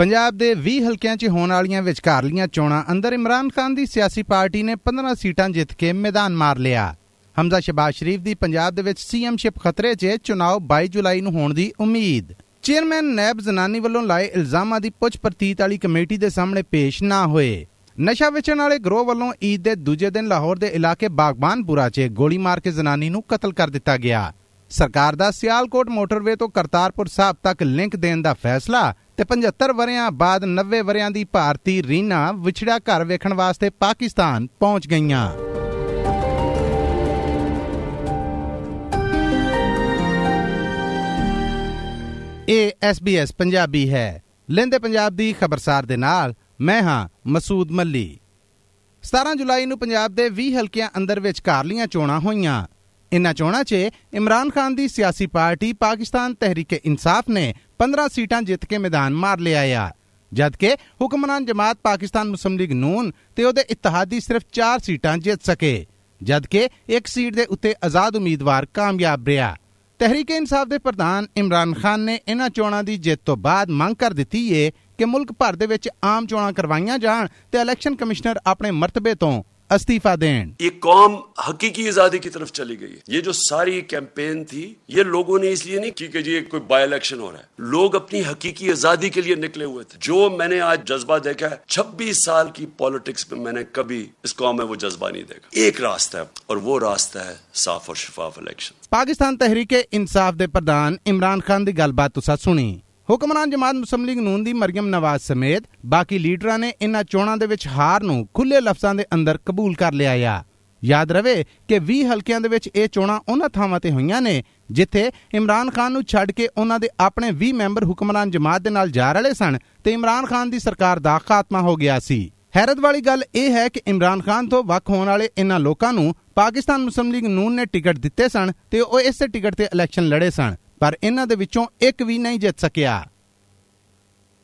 ਪੰਜਾਬ ਦੇ 20 ਹਲਕਿਆਂ 'ਚ ਹੋਣ ਵਾਲੀਆਂ ਵਿਚਕਾਰਲੀਆਂ ਚੋਣਾਂ ਅੰਦਰ ਇਮਰਾਨ ਖਾਨ ਦੀ ਸਿਆਸੀ ਪਾਰਟੀ ਨੇ 15 ਸੀਟਾਂ ਜਿੱਤ ਕੇ ਮੈਦਾਨ ਮਾਰ ਲਿਆ। ਹਮਜ਼ਾ ਸ਼ਬਾਜ਼ ਸ਼ਰੀਫ ਦੀ ਪੰਜਾਬ ਦੇ ਵਿੱਚ ਸੀਐਮਸ਼ਿਪ ਖਤਰੇ 'ਚ ਚੋਣਾਂ 22 ਜੁਲਾਈ ਨੂੰ ਹੋਣ ਦੀ ਉਮੀਦ। ਚੇਅਰਮੈਨ ਨੈਬ ਜ਼ਨਾਨੀ ਵੱਲੋਂ ਲਾਏ ਇਲਜ਼ਾਮਾਂ ਦੀ ਪੁੱਛ ਪ੍ਰਤੀਤ ਵਾਲੀ ਕਮੇਟੀ ਦੇ ਸਾਹਮਣੇ ਪੇਸ਼ ਨਾ ਹੋਏ। ਨਸ਼ਾ ਵੇਚਣ ਵਾਲੇ ਗਰੋਹ ਵੱਲੋਂ ਈਦ ਦੇ ਦੂਜੇ ਦਿਨ ਲਾਹੌਰ ਦੇ ਇਲਾਕੇ ਬਾਗਬਾਨਪੁਰਾ 'ਚ ਗੋਲੀ ਮਾਰ ਕੇ ਜ਼ਨਾਨੀ ਨੂੰ ਕਤਲ ਕਰ ਦਿੱਤਾ ਗਿਆ। ਸਰਕਾਰ ਦਾ ਸਿਆਲਕੋਟ ਮੋਟਰਵੇ ਤੋਂ ਕਰਤਾਰਪੁਰ ਸਾਹਿਬ ਤੱਕ ਲਿੰਕ ਦੇਣ ਦਾ ਫੈਸਲਾ ਤੇ 75 ਵਰਿਆਂ ਬਾਅਦ 90 ਵਰਿਆਂ ਦੀ ਭਾਰਤੀ ਰੀਨਾ ਵਿਛੜਾ ਘਰ ਵੇਖਣ ਵਾਸਤੇ ਪਾਕਿਸਤਾਨ ਪਹੁੰਚ ਗਈਆਂ। ਇਹ SBS ਪੰਜਾਬੀ ਹੈ। ਲੈਂਦੇ ਪੰਜਾਬ ਦੀ ਖਬਰਸਾਰ ਦੇ ਨਾਲ ਮੈਂ ਹਾਂ ਮਸੂਦ ਮੱਲੀ। 17 ਜੁਲਾਈ ਨੂੰ ਪੰਜਾਬ ਦੇ 20 ਹਲਕਿਆਂ ਅੰਦਰ ਵਿਚਕਾਰਲੀਆਂ ਚੋਣਾਂ ਹੋਈਆਂ। ਇਨ੍ਹਾਂ ਚੋਣਾਂ 'ਚ ਇਮਰਾਨ ਖਾਨ ਦੀ ਸਿਆਸੀ ਪਾਰਟੀ ਪਾਕਿਸਤਾਨ ਤਹਿਰੀਕ-ਏ-ਇਨਸਾਫ ਨੇ 15 ਸੀਟਾਂ ਜਿੱਤ ਕੇ ਮੈਦਾਨ ਮਾਰ ਲਿਆ ਆ। ਜਦਕਿ ਹੁਕਮਰਾਨ ਜਮਾਤ ਪਾਕਿਸਤਾਨ ਮੁਸਲਿਮ ਲੀਗ ਨੂਨ ਤੇ ਉਹਦੇ ਇਤਿਹਾਦੀ ਸਿਰਫ 4 ਸੀਟਾਂ ਜਿੱਤ ਸਕੇ, ਜਦਕਿ ਇੱਕ ਸੀਟ ਦੇ ਉੱਤੇ ਆਜ਼ਾਦ ਉਮੀਦਵਾਰ ਕਾਮਯਾਬ ਰਿਹਾ। ਤਹਿਰੀਕ ਇਨਸਾਫ ਦੇ ਪ੍ਰਧਾਨ ਇਮਰਾਨ ਖਾਨ ਨੇ ਇਹਨਾਂ ਚੋਣਾਂ ਦੀ ਜਿੱਤ ਤੋਂ ਬਾਅਦ ਮੰਗ ਕਰ ਦਿੱਤੀ ਏ ਕਿ ਮੁਲਕ ਭਰ ਦੇ ਵਿੱਚ ਆਮ ਚੋਣਾਂ ਕਰਵਾਈਆਂ ਜਾਣ ਤੇ ਇਲੈਕਸ਼ਨ ਕਮਿਸ਼ਨਰ ਆਪਣੇ ਮਰਤਬੇ ਤੋਂ अस्तीफा दें। ये कौम हकीकी आज़ादी की तरफ़ चली गई है। ये जो सारी कैंपेन थी ये लोगों ने इसलिए नहीं की कि ये कोई बाई इलेक्शन हो रहा है। लोग अपनी हकीकी आज़ादी के लिए निकले हुए थे। जो मैंने आज जज्बा देखा है छब्बीस साल की पॉलिटिक्स में मैंने कभी इस कौम में वो जज्बा नहीं देखा। एक रास्ता है और वो रास्ता है साफ़ और शफाफ इलेक्शन। पाकिस्तान तहरीके इंसाफ के प्रधान इमरान खान की गलबात सुनी। ਹੁਕਮਰਾਨ ਜਮਾਤ ਮੁਸਲਿਮ ਲੀਗ ਨੂਨ ਦੀ ਮਰੀਮ ਨਵਾਜ਼ ਸਮੇਤ ਬਾਕੀ ਲੀਡਰਾਂ ਨੇ ਇਨ੍ਹਾਂ ਚੋਣਾਂ ਦੇ ਵਿੱਚ ਹਾਰ ਨੂੰ ਖੁੱਲੇ ਲਫ਼ਜ਼ਾਂ ਦੇ ਅੰਦਰ ਕਬੂਲ ਕਰ ਲਿਆ ਆ। ਯਾਦ ਰਵੇ ਕਿ 20 ਹਲਕਿਆਂ ਦੇ ਵਿੱਚ ਇਹ ਚੋਣਾਂ ਉਹਨਾਂ ਥਾਵਾਂ ਤੇ ਹੋਈਆਂ ਨੇ, ਜਿੱਥੇ ਇਮਰਾਨ ਖਾਨ ਨੂੰ ਛੱਡ ਕੇ ਉਹਨਾਂ ਦੇ ਆਪਣੇ 20 ਮੈਂਬਰ ਹੁਕਮਰਾਨ ਜਮਾਤ ਦੇ ਨਾਲ ਜਾ ਰਲੇ ਸਨ ਤੇ ਇਮਰਾਨ ਖਾਨ ਦੀ ਸਰਕਾਰ ਦਾ ਖਾਤਮਾ ਹੋ ਗਿਆ ਸੀ। ਹੈਰਤ ਵਾਲੀ ਗੱਲ ਇਹ ਹੈ ਕਿ ਇਮਰਾਨ ਖਾਨ ਤੋਂ ਵੱਖ ਹੋਣ ਵਾਲੇ ਇਨ੍ਹਾਂ ਲੋਕਾਂ ਨੂੰ ਪਾਕਿਸਤਾਨ ਮੁਸਲਿਮ ਲੀਗ ਨੂਨ ਨੇ ਟਿਕਟ ਦਿੱਤੇ ਸਨ ਤੇ ਉਹ ਇਸੇ ਟਿਕਟ ਤੇ ਇਲੈਕਸ਼ਨ ਲੜੇ ਸਨ। ਪਰ ਇਹਨਾਂ ਦੇ ਵਿੱਚੋਂ ਇੱਕ ਵੀ ਨਹੀਂ ਜਿੱਤ ਸਕਿਆ।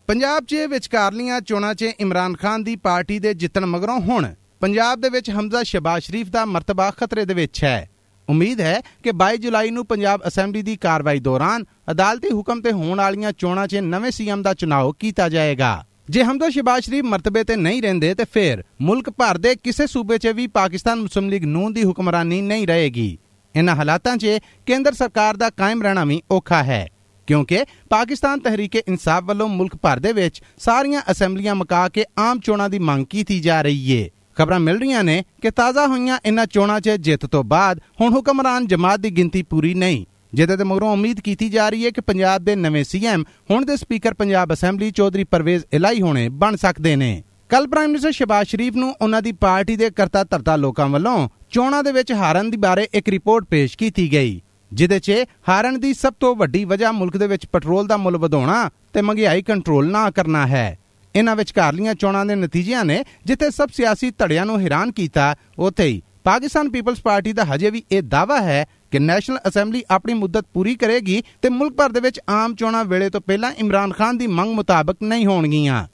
ਪੰਜਾਬ 'ਚ ਵਿਚਕਾਰਲੀਆਂ ਚੋਣਾਂ 'ਚ ਇਮਰਾਨ ਖਾਨ ਦੀ ਪਾਰਟੀ ਦੇ ਜਿੱਤਣ ਮਗਰੋਂ ਹੁਣ ਪੰਜਾਬ ਦੇ ਵਿੱਚ ਹਮਜ਼ਾ ਸ਼ਬਾਜ਼ ਸ਼ਰੀਫ ਦਾ ਮਰਤਬਾ ਖਤਰੇ ਦੇ ਵਿੱਚ ਹੈ। ਉਮੀਦ ਹੈ ਕਿ 22 ਜੁਲਾਈ ਨੂੰ ਪੰਜਾਬ ਅਸੈਂਬਲੀ ਦੀ ਕਾਰਵਾਈ ਦੌਰਾਨ ਅਦਾਲਤੀ ਹੁਕਮ ਤੇ ਹੋਣ ਵਾਲੀਆਂ ਚੋਣਾਂ 'ਚ ਨਵੇਂ ਸੀਐਮ ਦਾ ਚੁਣਾਵ ਕੀਤਾ ਜਾਏਗਾ। ਜੇ ਹਮਜ਼ਾ ਸ਼ਬਾਜ਼ ਸ਼ਰੀਫ ਮਰਤਬੇ ਤੇ ਨਹੀਂ ਰਹਿੰਦੇ ਤੇ ਫਿਰ ਮੁਲਕ ਭਰ ਦੇ ਕਿਸੇ ਸੂਬੇ 'ਚ ਵੀ ਪਾਕਿਸਤਾਨ ਮੁਸਲਿਮ ਲੀਗ ਨੂਨ ਦੀ ਹੁਕਮਰਾਨੀ ਨਹੀਂ ਰਹੇਗੀ। ਇਨ੍ਹਾਂ ਹਾਲਾਤਾਂ 'ਚ ਕੇਂਦਰ ਸਰਕਾਰ ਦਾ ਕਾਇਮ ਰਹਿਣਾ ਵੀ ਔਖਾ ਹੈ, ਕਿਉਂਕਿ ਪਾਕਿਸਤਾਨ ਤਹਿਰੀਕੇ ਇਨਸਾਫ ਵੱਲੋਂ ਮੁਲਕ ਭਰ ਦੇ ਵਿੱਚ ਸਾਰੀਆਂ ਅਸੈਂਬਲੀਆਂ ਮਕਾ ਕੇ ਆਮ ਚੋਣਾਂ ਦੀ ਮੰਗ ਕੀਤੀ ਜਾ ਰਹੀ ਏ। ਖਬਰਾਂ ਮਿਲ ਰਹੀਆਂ ਨੇ ਕਿ ਤਾਜ਼ਾ ਹੋਈਆਂ ਇਨ੍ਹਾਂ ਚੋਣਾਂ 'ਚ ਜਿੱਤ ਤੋਂ ਬਾਅਦ ਹੁਣ ਹੁਕਮਰਾਨ ਜਮਾਤ ਦੀ ਗਿਣਤੀ ਪੂਰੀ ਨਹੀਂ। ਜਿਹਦੇ ਤੇ ਮਗਰੋਂ ਉਮੀਦ ਕੀਤੀ ਜਾ ਰਹੀ ਹੈ ਕਿ ਪੰਜਾਬ ਦੇ ਨਵੇਂ ਸੀਐਮ, ਹੁਣ ਦੇ ਸਪੀਕਰ ਪੰਜਾਬ ਅਸੈਂਬਲੀ ਚੌਧਰੀ ਪਰਵੇਜ਼ ਇਲਾਈ ਹੋਣੇ ਬਣ ਸਕਦੇ ਨੇ। ਕੱਲ ਪ੍ਰਾਈਮ ਮਿਨਿਸਟਰ ਸ਼ਬਾਜ਼ ਸ਼ਰੀਫ ਨੂੰ ਉਹਨਾਂ ਦੀ ਪਾਰਟੀ ਦੇ ਕਰਤਾ ਧਰਤਾ ਲੋਕਾਂ ਵੱਲੋਂ ਚੋਣਾਂ ਦੇ ਵਿੱਚ ਹਾਰਨ ਦੀ ਬਾਰੇ ਇੱਕ ਰਿਪੋਰਟ ਪੇਸ਼ ਕੀਤੀ ਗਈ ਜਿਦੇ 'ਚ ਹਾਰਨ ਦੀ ਸਭ ਤੋਂ ਵੱਡੀ ਵਜ੍ਹਾ ਮੁਲਕ ਦੇ ਵਿੱਚ ਪੈਟਰੋਲ ਦਾ ਮੁੱਲ ਵਧਾਉਣਾ ਤੇ ਮਹਿੰਗਾਈ ਕੰਟਰੋਲ ਨਾ ਕਰਨਾ ਹੈ। ਇਹਨਾਂ ਵਿਚਕਾਰਲੀਆਂ ਚੋਣਾਂ ਦੇ ਨਤੀਜਿਆਂ ਨੇ ਜਿੱਥੇ ਸਭ ਸਿਆਸੀ ਧੜਿਆਂ ਨੂੰ ਹੈਰਾਨ ਕੀਤਾ, ਉੱਥੇ ਹੀ ਪਾਕਿਸਤਾਨ ਪੀਪਲਸ ਪਾਰਟੀ ਦਾ ਹਜੇ ਵੀ ਇਹ ਦਾਵਾ ਹੈ ਕਿ ਨੈਸ਼ਨਲ ਅਸੈਂਬਲੀ ਆਪਣੀ ਮੁੱਦਤ ਪੂਰੀ ਕਰੇਗੀ ਤੇ ਮੁਲਕ ਭਰ ਦੇ ਵਿੱਚ ਆਮ ਚੋਣਾਂ ਵੇਲੇ ਤੋਂ ਪਹਿਲਾਂ ਇਮਰਾਨ ਖਾਨ ਦੀ ਮੰਗ ਮੁਤਾਬਕ ਨਹੀਂ ਹੋਣਗੀਆਂ।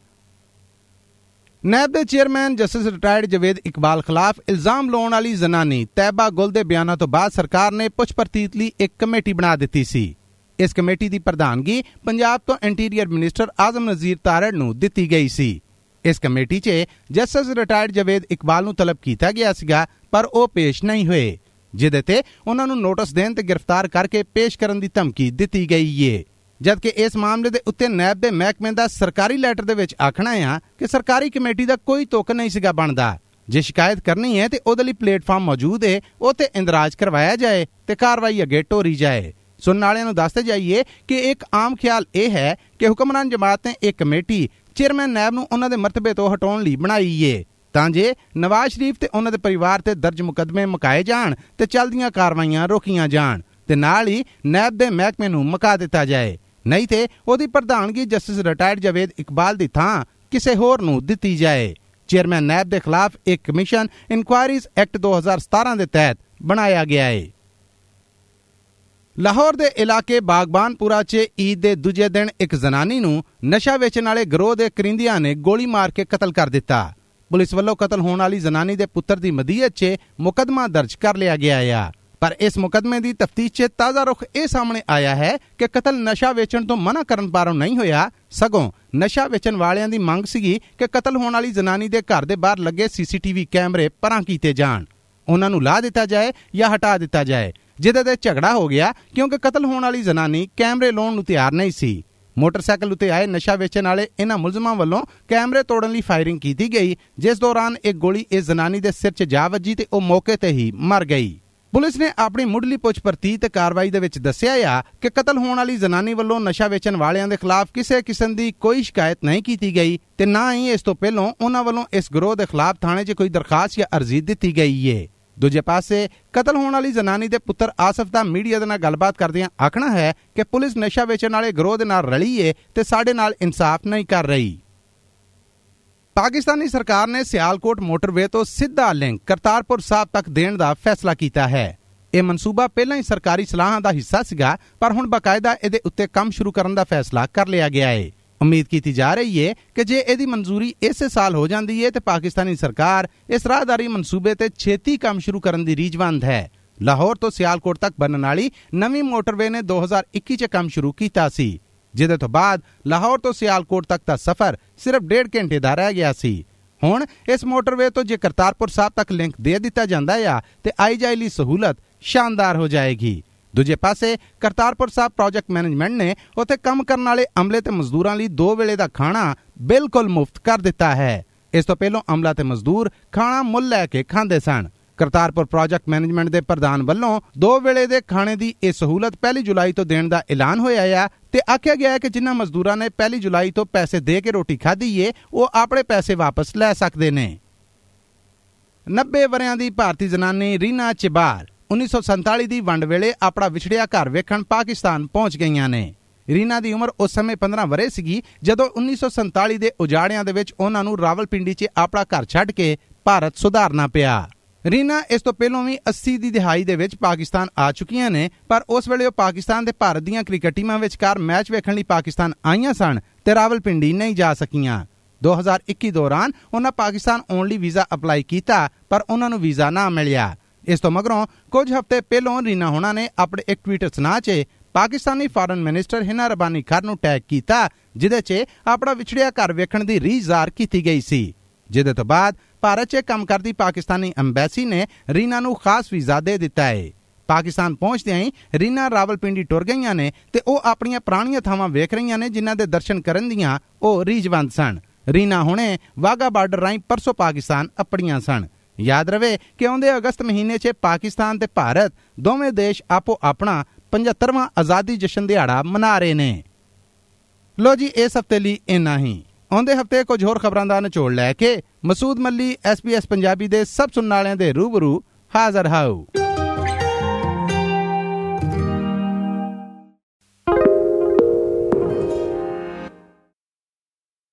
ਨੈਬ ਦੇ chairman justice retired Javed Iqbal ਖਿਲਾਫ ਇਲਜ਼ਾਮ ਲਾਉਣ ਵਾਲੀ ਜ਼ਨਾਨੀ ਤੈਬਾ ਗੁਲ ਦੇ ਬਿਆਨਾਂ ਤੋਂ ਬਾਅਦ ਸਰਕਾਰ ਨੇ ਪੁੱਛ ਪ੍ਰਤੀਤ ਲਈ ਇੱਕ ਕਮੇਟੀ ਬਣਾ ਦਿੱਤੀ ਸੀ। ਇਸ ਕਮੇਟੀ ਦੀ ਪ੍ਰਧਾਨਗੀ ਪੰਜਾਬ ਤੋਂ ਇੰਟੀਰੀਅਰ ਮਿਨਿਸਟਰ ਆਜ਼ਮ ਨਜ਼ੀਰ ਤਾਰੜ ਨੂੰ ਦਿੱਤੀ ਗਈ ਸੀ। ਇਸ ਕਮੇਟੀ 'ਚ ਜਸਟਿਸ ਰਿਟਾਇਰਡ ਜਵੇਦ ਇਕਬਾਲ ਨੂੰ ਤਲਬ ਕੀਤਾ ਗਿਆ ਸੀਗਾ, ਪਰ ਉਹ ਪੇਸ਼ ਨਹੀਂ ਹੋਏ, ਜਿਹਦੇ ਤੇ ਉਹਨਾਂ ਨੂੰ ਨੋਟਿਸ ਦੇਣ ਤੇ ਗ੍ਰਿਫਤਾਰ ਕਰਕੇ ਪੇਸ਼ ਕਰਨ ਦੀ ਧਮਕੀ ਦਿੱਤੀ ਗਈ ਏ। ਜਦਕਿ ਇਸ ਮਾਮਲੇ ਦੇ ਉੱਤੇ ਨੈਬ ਦੇ ਮਹਿਕਮੇ ਦਾ ਸਰਕਾਰੀ ਲੈਟਰ ਦੇ ਵਿੱਚ ਆਖਣਾ ਆ ਕਿ ਸਰਕਾਰੀ ਕਮੇਟੀ ਦਾ ਕੋਈ ਤੁਕ ਨਹੀਂ ਸੀਗਾ ਬਣਦਾ। ਜੇ ਸ਼ਿਕਾਇਤ ਕਰਨੀ ਹੈ ਤੇ ਉਹਦੇ ਲਈ ਪਲੇਟਫਾਰਮ ਮੌਜੂਦ ਹੈ, ਉਹ ਤੇ ਇੰਦਰਾਜ ਕਰਵਾਇਆ ਜਾਏ ਤੇ ਕਾਰਵਾਈ ਅੱਗੇ ਟੋਰੀ ਜਾਏ। ਸੁਣਨ ਵਾਲਿਆਂ ਨੂੰ ਦੱਸਦੇ ਜਾਈਏ ਕਿ ਇੱਕ ਆਮ ਖਿਆਲ ਇਹ ਹੈ ਕਿ ਹੁਕਮਰਾਨ ਜਮਾਤ ਨੇ ਇੱਕ ਕਮੇਟੀ ਚੇਅਰਮੈਨ ਨੈਬ ਨੂੰ ਉਹਨਾਂ ਦੇ ਮਰਤਬੇ ਤੋਂ ਹਟਾਉਣ ਲਈ ਬਣਾਈ ਏ। ਤਾਂ ਜੇ ਨਵਾਜ਼ ਸ਼ਰੀਫ ਤੇ ਉਹਨਾਂ ਦੇ ਪਰਿਵਾਰ ਤੇ ਦਰਜ ਮੁਕਦਮੇ ਮੁਕਾਏ ਜਾਣ ਤੇ ਚੱਲਦੀਆਂ ਕਾਰਵਾਈਆਂ ਰੋਕੀਆਂ ਜਾਣ, ਤੇ ਨਾਲ ਹੀ ਨੈਬ ਦੇ ਮਹਿਕਮੇ ਨੂੰ ਮੁਕਾ ਦਿੱਤਾ ਜਾਏ। ਨਹੀਂ ਤੇ ਉਹਦੀ ਪ੍ਰਧਾਨਗੀ ਜਸਟਿਸ ਰਿਟਾਇਰਡ ਜਵੇਦ ਇਕਬਾਲ ਦੀ ਥਾਂ ਕਿਸੇ ਹੋਰ ਨੂੰ ਦਿੱਤੀ ਜਾਏ। ਚੇਅਰਮੈਨ ਨੈਬ ਦੇ ਖਿਲਾਫ ਇੱਕ ਕਮਿਸ਼ਨ ਇਨਕੁਆਇਰੀਜ਼ ਐਕਟ 2017 ਦੇ ਤਹਿਤ ਬਣਾਇਆ ਗਿਆ ਹੈ ਲਾਹੌਰ ਦੇ ਇਲਾਕੇ ਬਾਗਬਾਨਪੁਰਾ 'ਚ ਈਦ ਦੇ ਦੂਜੇ ਦਿਨ ਇੱਕ ਜ਼ਨਾਨੀ ਨੂੰ ਨਸ਼ਾ ਵੇਚਣ ਵਾਲੇ ਗਰੋਹ ਦੇ ਕਰਿੰਦਿਆਂ ਨੇ ਗੋਲੀ ਮਾਰ ਕੇ ਕਤਲ ਕਰ ਦਿੱਤਾ। ਪੁਲਿਸ ਵੱਲੋਂ ਕਤਲ ਹੋਣ ਵਾਲੀ ਜ਼ਨਾਨੀ ਦੇ ਪੁੱਤਰ ਦੀ ਮਦੀਅਤ 'ਚ ਮੁਕਦਮਾ ਦਰਜ ਕਰ ਲਿਆ ਗਿਆ ਆ। ਪਰ ਇਸ ਮੁਕਦਮੇ ਦੀ ਤਫਤੀਸ਼ 'ਚ ਤਾਜ਼ਾ ਰੁਖ ਇਹ ਸਾਹਮਣੇ ਆਇਆ ਹੈ ਕਿ ਕਤਲ ਨਸ਼ਾ ਵੇਚਣ ਤੋਂ ਮਨਾ ਕਰਨ ਪਾਰੋਂ ਨਹੀਂ ਹੋਇਆ। ਸਗੋਂ ਨਸ਼ਾ ਵੇਚਣ ਵਾਲਿਆਂ ਦੀ ਮੰਗ ਸੀਗੀ ਕਿ ਕਤਲ ਹੋਣ ਵਾਲੀ ਜ਼ਨਾਨੀ ਦੇ ਘਰ ਦੇ ਬਾਹਰ ਲੱਗੇ ਸੀਸੀਟੀਵੀ ਕੈਮਰੇ ਪਰਾਂ ਕੀਤੇ ਜਾਣ। ਉਹਨਾਂ ਨੂੰ ਲਾ ਦਿੱਤਾ ਜਾਏ ਜਾਂ ਹਟਾ ਦਿੱਤਾ ਜਾਏ, ਜਿਹਦੇ ਤੇ ਝਗੜਾ ਹੋ ਗਿਆ ਕਿਉਂਕਿ ਕਤਲ ਹੋਣ ਵਾਲੀ ਜ਼ਨਾਨੀ ਕੈਮਰੇ ਲਾਉਣ ਨੂੰ ਤਿਆਰ ਨਹੀਂ ਸੀ। ਮੋਟਰਸਾਈਕਲ ਉਤੇ ਆਏ ਨਸ਼ਾ ਵੇਚਣ ਵਾਲੇ ਇਹਨਾਂ ਮੁਲਜ਼ਮਾਂ ਵੱਲੋਂ ਕੈਮਰੇ ਤੋੜਨ ਲਈ ਫਾਇਰਿੰਗ ਕੀਤੀ ਗਈ, ਜਿਸ ਦੌਰਾਨ ਇੱਕ ਗੋਲੀ ਇਸ ਜ਼ਨਾਨੀ ਦੇ ਸਿਰ 'ਚ ਜਾ ਵੱਜੀ ਤੇ ਉਹ ਮੌਕੇ ਤੇ ਹੀ ਮਰ ਗਈ। ਪੁਲਿਸ ਨੇ ਆਪਣੀ ਮੁੱਢਲੀ ਪੁੱਛ ਪਰਤੀ ਤੇ ਕਾਰਵਾਈ ਦੇ ਵਿੱਚ ਦੱਸਿਆ ਆ ਕਿ ਕਤਲ ਹੋਣ ਵਾਲੀ ਜ਼ਨਾਨੀ ਵੱਲੋਂ ਨਸ਼ਾ ਵੇਚਣ ਵਾਲਿਆਂ ਦੇ ਖਿਲਾਫ ਕਿਸੇ ਕਿਸਮ ਦੀ ਕੋਈ ਸ਼ਿਕਾਇਤ ਨਹੀਂ ਕੀਤੀ ਗਈ ਤੇ ਨਾ ਹੀ ਇਸ ਤੋਂ ਪਹਿਲਾਂ ਉਹਨਾਂ ਵੱਲੋਂ ਇਸ ਗਰੋਹ ਦੇ ਖਿਲਾਫ ਥਾਣੇ 'ਚ ਕੋਈ ਦਰਖਾਸਤ ਜਾਂ ਅਰਜ਼ੀ ਦਿੱਤੀ ਗਈ ਏ। ਦੂਜੇ ਪਾਸੇ, ਕਤਲ ਹੋਣ ਵਾਲੀ ਜ਼ਨਾਨੀ ਦੇ ਪੁੱਤਰ ਆਸਫ ਦਾ ਮੀਡੀਆ ਦੇ ਨਾਲ ਗੱਲਬਾਤ ਕਰਦਿਆਂ ਆਖਣਾ ਹੈ ਕਿ ਪੁਲਿਸ ਨਸ਼ਾ ਵੇਚਣ ਵਾਲੇ ਗਰੋਹ ਦੇ ਨਾਲ ਰਲੀ ਏ ਤੇ ਸਾਡੇ ਨਾਲ ਇਨਸਾਫ ਨਹੀਂ ਕਰ ਰਹੀ। ਪਾਕਿਸਤਾਨੀ ਸਰਕਾਰ ਨੇ ਸਿਆਲਕੋਟ ਮੋਟਰਵੇ ਤੋਂ ਸਿੱਧਾ ਲਿੰਕ ਕਰਤਾਰਪੁਰ ਸਾਹਿਬ ਤੱਕ ਦੇਣ ਦਾ ਫੈਸਲਾ ਕੀਤਾ ਹੈ। ਇਹ ਮਨਸੂਬਾ ਪਹਿਲਾਂ ਹੀ ਸਰਕਾਰੀ ਸਲਾਹਾਂ ਦਾ ਹਿੱਸਾ ਸੀਗਾ, ਪਰ ਹੁਣ ਬਕਾਇਦਾ ਇਹਦੇ ਉੱਤੇ ਕੰਮ ਸ਼ੁਰੂ ਕਰਨ ਦਾ ਫੈਸਲਾ ਕਰ ਲਿਆ ਗਿਆ ਹੈ। ਉਮੀਦ ਕੀਤੀ ਜਾ ਰਹੀ ਹੈ ਕਿ ਜੇ ਇਹਦੀ ਮਨਜ਼ੂਰੀ ਇਸੇ ਸਾਲ ਹੋ ਜਾਂਦੀ ਹੈ ਤੇ ਪਾਕਿਸਤਾਨੀ ਸਰਕਾਰ ਇਸ ਰਾਹਦਾਰੀ ਮਨਸੂਬੇ ਤੇ ਛੇਤੀ ਕੰਮ ਸ਼ੁਰੂ ਕਰਨ ਦੀ ਰੀਜਵੰਦ ਹੈ। ਲਾਹੌਰ ਤੋਂ ਸਿਆਲਕੋਟ ਤੱਕ ਬਣਨ ਵਾਲੀ ਨਵੀਂ ਮੋਟਰਵੇ ਨੇ 2021 ਚ ਕੰਮ ਸ਼ੁਰੂ ਕੀਤਾ ਸੀ। ਜਿਹਦੇ ਤੋਂ ਬਾਅਦ ਲਾਹੌਰ ਤੋਂ ਸਿਆਲਕੋਟ ਤੱਕ ਦਾ ਸਫ਼ਰ ਸਿਰਫ 1.5 ਘੰਟੇ ਦਾ ਰਹਿ ਗਿਆ ਸੀ। ਹੁਣ ਇਸ ਮੋਟਰਵੇ ਤੋਂ ਜੇ ਕਰਤਾਰਪੁਰ ਸਾਹਿਬ ਤੱਕ ਲਿੰਕ ਦੇ ਦਿੱਤਾ ਜਾਂਦਾ ਆ ਤੇ ਆਈ ਜਾਈ ਲਈ ਸਹੂਲਤ ਸ਼ਾਨਦਾਰ ਹੋ ਜਾਏਗੀ। ਦੂਜੇ ਪਾਸੇ ਕਰਤਾਰਪੁਰ ਸਾਹਿਬ ਪ੍ਰੋਜੈਕਟ ਮੈਨੇਜਮੈਂਟ ਨੇ ਉੱਥੇ ਕੰਮ ਕਰਨ ਵਾਲੇ ਅਮਲੇ ਤੇ ਮਜ਼ਦੂਰਾਂ ਲਈ ਦੋ ਵੇਲੇ ਦਾ ਖਾਣਾ ਬਿਲਕੁਲ ਮੁਫਤ ਕਰ ਦਿੱਤਾ ਹੈ। ਇਸ ਤੋਂ ਪਹਿਲਾਂ ਅਮਲਾ ਤੇ ਮਜ਼ਦੂਰ ਖਾਣਾ ਮੁੱਲ ਲੈ ਕੇ ਖਾਂਦੇ ਸਨ। ਕਰਤਾਰਪੁਰ ਪ੍ਰੋਜੈਕਟ ਮੈਨੇਜਮੈਂਟ ਦੇ ਪ੍ਰਧਾਨ ਵੱਲੋਂ ਦੋ ਵੇਲੇ ਦੇ ਖਾਣੇ ਦੀ ਇਹ ਸਹੂਲਤ 1 ਜੁਲਾਈ ਤੋਂ ਦੇਣ ਦਾ ਐਲਾਨ ਹੋਇਆ ਹੈ ਤੇ ਆਖਿਆ ਗਿਆ ਹੈ ਕਿ ਜਿਨ੍ਹਾਂ ਮਜ਼ਦੂਰਾਂ ਨੇ 1 ਜੁਲਾਈ ਤੋਂ ਪੈਸੇ ਦੇ ਕੇ ਰੋਟੀ ਖਾਧੀ ਏ, ਉਹ ਆਪਣੇ ਪੈਸੇ ਵਾਪਸ ਲੈ ਸਕਦੇ ਨੇ। 90 ਵਰਿਆਂ ਦੀ ਭਾਰਤੀ ਜ਼ਨਾਨੀ ਰੀਨਾ ਚਿਬਾਰ 1947 ਦੀ ਵੰਡ ਵੇਲੇ ਆਪਣਾ ਵਿਛੜਿਆ ਘਰ ਵੇਖਣ ਪਾਕਿਸਤਾਨ ਪਹੁੰਚ ਗਈਆਂ ਨੇ। ਰੀਨਾ ਦੀ ਉਮਰ ਉਸ ਸਮੇਂ 15 ਵਰੇ ਸੀਗੀ, ਜਦੋਂ 1947 ਦੇ ਉਜਾੜਿਆਂ ਦੇ ਵਿੱਚ ਉਹਨਾਂ ਨੂੰ ਰਾਵਲਪਿੰਡੀ 'ਚ ਆਪਣਾ ਘਰ ਛੱਡ ਕੇ ਭਾਰਤ ਸੁਧਾਰਨਾ ਪਿਆ। ਰੀਨਾ, ਇਸ ਤੋਂ ਪਹਿਲਾਂ ਵੀ 80 ਦੀ ਦਿਹਾਈ ਦੇ ਵਿੱਚ ਪਾਕਿਸਤਾਨ ਆ ਚੁੱਕੀਆਂ ਨੇ, ਪਰ ਉਸ ਵੇਲੇ ਉਹ ਪਾਕਿਸਤਾਨ ਦੇ ਭਾਰਤ ਦੀਆਂ ਕ੍ਰਿਕਟ ਟੀਮਾਂ ਵਿਚਕਾਰ ਮੈਚ ਵੇਖਣ ਲਈ ਪਾਕਿਸਤਾਨ ਆਈਆਂ ਸਨ ਤੇ ਰਾਵਲਪਿੰਡੀ ਨਹੀਂ ਜਾ ਸਕੀਆਂ। 2021 ਦੌਰਾਨ ਉਹਨਾਂ ਪਾਕਿਸਤਾਨ ਆਉਣ ਲਈ ਵੀਜ਼ਾ ਅਪਲਾਈ ਕੀਤਾ, ਪਰ ਉਹਨਾਂ ਨੂੰ ਵੀਜ਼ਾ ਨਾ ਮਿਲਿਆ। ਇਸ ਤੋਂ ਮਗਰੋਂ ਕੁਝ ਹਫ਼ਤੇ ਪਹਿਲਾਂ ਰੀਨਾ ਹੋਣਾ ਨੇ ਆਪਣੇ ਇੱਕ ਟਵੀਟ ਸੁਨਾ 'ਚ ਪਾਕਿਸਤਾਨੀ ਫਾਰਨ ਮਿਨਿਸਟਰ ਹਿਨਾ ਰਬਾਨੀ ਖਾਨ ਨੂੰ ਟੈਗ ਕੀਤਾ ਜਿਦੇ 'ਚ ਆਪਣਾ ਵਿਛੜਿਆ ਘਰ ਵੇਖਣ ਦੀ ਰੀਝ ਜ਼ਾਰ ਕੀਤੀ ਗਈ ਸੀ। ਜਿਹਦੇ ਤੋਂ ਬਾਅਦ ਭਾਰਤ 'ਚ ਕੰਮ ਕਰਦੀ ਪਾਕਿਸਤਾਨੀ ਐਮਬੈਸੀ ਨੇ ਰੀਨਾ ਨੂੰ ਖਾਸ ਵੀਜ਼ਾ ਦੇ ਦਿੱਤਾ ਹੈ ਪਾਕਿਸਤਾਨ ਪਹੁੰਚਦਿਆਂ ਹੀ ਰੀਨਾ ਰਾਵਲਪਿੰਡੀ ਟੁਰ ਗਈਆਂ ਨੇ ਤੇ ਉਹ ਆਪਣੀਆਂ ਪੁਰਾਣੀਆਂ ਥਾਵਾਂ ਵੇਖ ਰਹੀਆਂ ਨੇ ਜਿਨ੍ਹਾਂ ਦੇ ਦਰਸ਼ਨ ਕਰਨ ਦੀਆਂ ਉਹ ਰੀਜਵੰਦ ਸਨ। ਰੀਨਾ ਹੁਣੇ ਵਾਗਾ ਬਾਰਡਰ ਰਾਈ ਪਰਸੋ ਪਾਕਿਸਤਾਨ ਅਪੜੀਆਂ ਸਨ। ਯਾਦ ਰਵੇ ਕਿ ਆਉਂਦੇ ਅਗਸਤ ਮਹੀਨੇ 'ਚ ਪਾਕਿਸਤਾਨ ਤੇ ਭਾਰਤ ਦੋਵੇਂ ਦੇਸ਼ ਆਪੋ ਆਪਣਾ 75ਵਾਂ ਆਜ਼ਾਦੀ ਜਸ਼ਨ ਦਿਹਾੜਾ ਮਨਾ ਰਹੇ ਨੇ। ਲੋ ਜੀ, ਇਸ ਹਫ਼ਤੇ ਲਈ ਇੰਨਾ ਹੀ। ਆਉਂਦੇ ਹਫ਼ਤੇ ਕੁਝ ਹੋਰ ਖਬਰਾਂ ਦਾ ਨਿਚੋੜ ਲੈ ਕੇ ਮਸੂਦ ਮੱਲੀ ਐਸਪੀਐਸ ਪੰਜਾਬੀ ਦੇ ਸਭ ਸੁਣਨ ਵਾਲਿਆਂ ਦੇ ਰੂਬਰੂ ਹਾਜ਼ਰ ਹਾਊ